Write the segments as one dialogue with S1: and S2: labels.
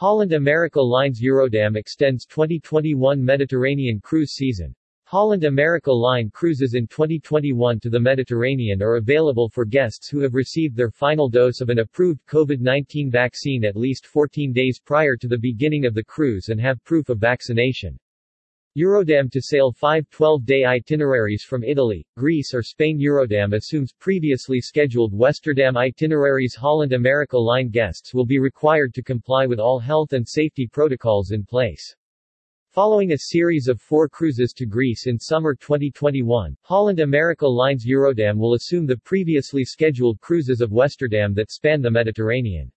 S1: Holland America Lines Eurodam extends 2021 Mediterranean cruise season. Holland America Line cruises in 2021 to the Mediterranean are available for guests who have received their final dose of an approved COVID-19 vaccine at least 14 days prior to the beginning of the cruise and have proof of vaccination. Eurodam to sail five 12-day itineraries from Italy, Greece or Spain Eurodam assumes previously scheduled Westerdam itineraries Holland America Line guests will be required to comply with all health and safety protocols in place. Following a series of four cruises to Greece in summer 2021, Holland America Lines Eurodam will assume the previously scheduled cruises of Westerdam that span the Mediterranean.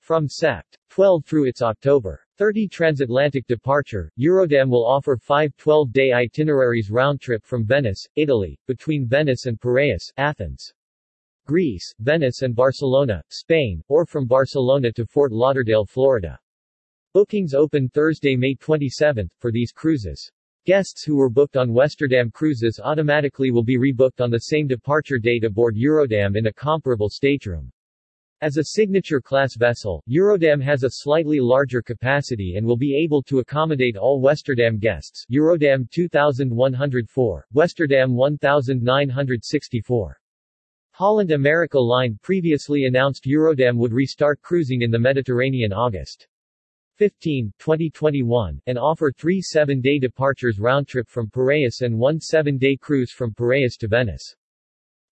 S1: From Sept. 12 through its October 30 transatlantic departure, Eurodam will offer five 12-day itineraries round-trip from Venice, Italy, between Venice and Piraeus, Athens, Greece, Venice and Barcelona, Spain, or from Barcelona to Fort Lauderdale, Florida. Bookings open Thursday, May 27, for these cruises. Guests who were booked on Westerdam cruises automatically will be rebooked on the same departure date aboard Eurodam in a comparable stateroom. As a signature class vessel, Eurodam has a slightly larger capacity and will be able to accommodate all Westerdam guests Eurodam 2104, Westerdam 1964. Holland America Line previously announced Eurodam would restart cruising in the Mediterranean August 15, 2021, and offer three seven-day departures round-trip from Piraeus and one seven-day cruise from Piraeus to Venice.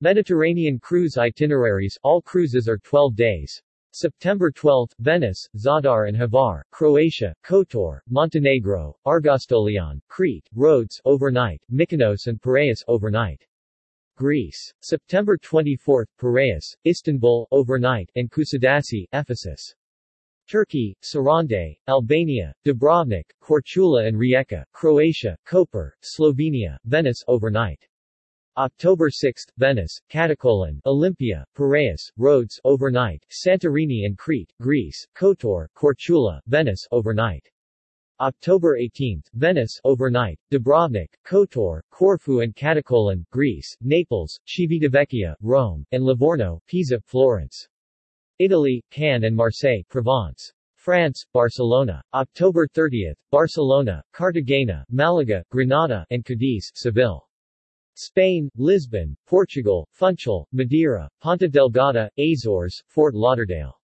S1: Mediterranean cruise itineraries, all cruises are 12 days. September 12, Venice, Zadar and Hvar, Croatia, Kotor, Montenegro, Argostolion, Crete, Rhodes, overnight, Mykonos and Piraeus, overnight. Greece. September 24, Piraeus, Istanbul, overnight, and Kusadasi, Ephesus. Turkey, Sarande, Albania, Dubrovnik, Korčula and Rijeka, Croatia, Koper, Slovenia, Venice, overnight. October 6, Venice, Katakollon, Olympia, Piraeus, Rhodes, overnight, Santorini and Crete, Greece, Kotor, Korčula, Venice, overnight. October 18, Venice, overnight, Dubrovnik, Kotor, Corfu and Katakollon, Greece, Naples, Civitavecchia, Rome, and Livorno, Pisa, Florence. Italy, Cannes and Marseille, Provence. France, Barcelona. October 30, Barcelona, Cartagena, Malaga, Granada, and Cadiz, Seville. Spain, Lisbon, Portugal, Funchal, Madeira, Ponta Delgada, Azores, Fort Lauderdale.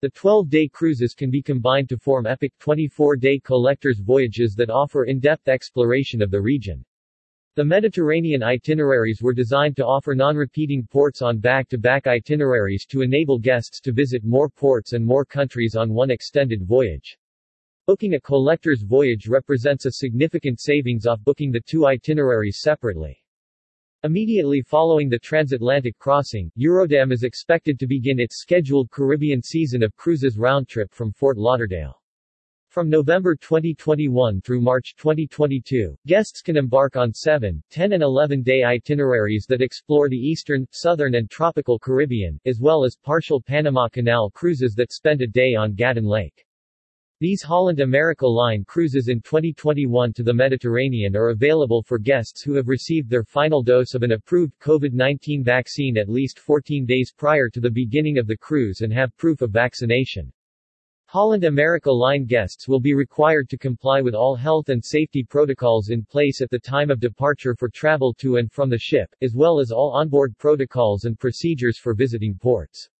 S1: The 12-day cruises can be combined to form epic 24-day collector's voyages that offer in-depth exploration of the region. The Mediterranean itineraries were designed to offer non-repeating ports on back-to-back itineraries to enable guests to visit more ports and more countries on one extended voyage. Booking a collector's voyage represents a significant savings off booking the two itineraries separately. Immediately following the transatlantic crossing, Eurodam is expected to begin its scheduled Caribbean season of cruises round-trip from Fort Lauderdale. From November 2021 through March 2022, guests can embark on 7, 10 and 11-day itineraries that explore the eastern, southern and tropical Caribbean, as well as partial Panama Canal cruises that spend a day on Gatun Lake. These Holland America Line cruises in 2021 to the Mediterranean are available for guests who have received their final dose of an approved COVID-19 vaccine at least 14 days prior to the beginning of the cruise and have proof of vaccination. Holland America Line guests will be required to comply with all health and safety protocols in place at the time of departure for travel to and from the ship, as well as all onboard protocols and procedures for visiting ports.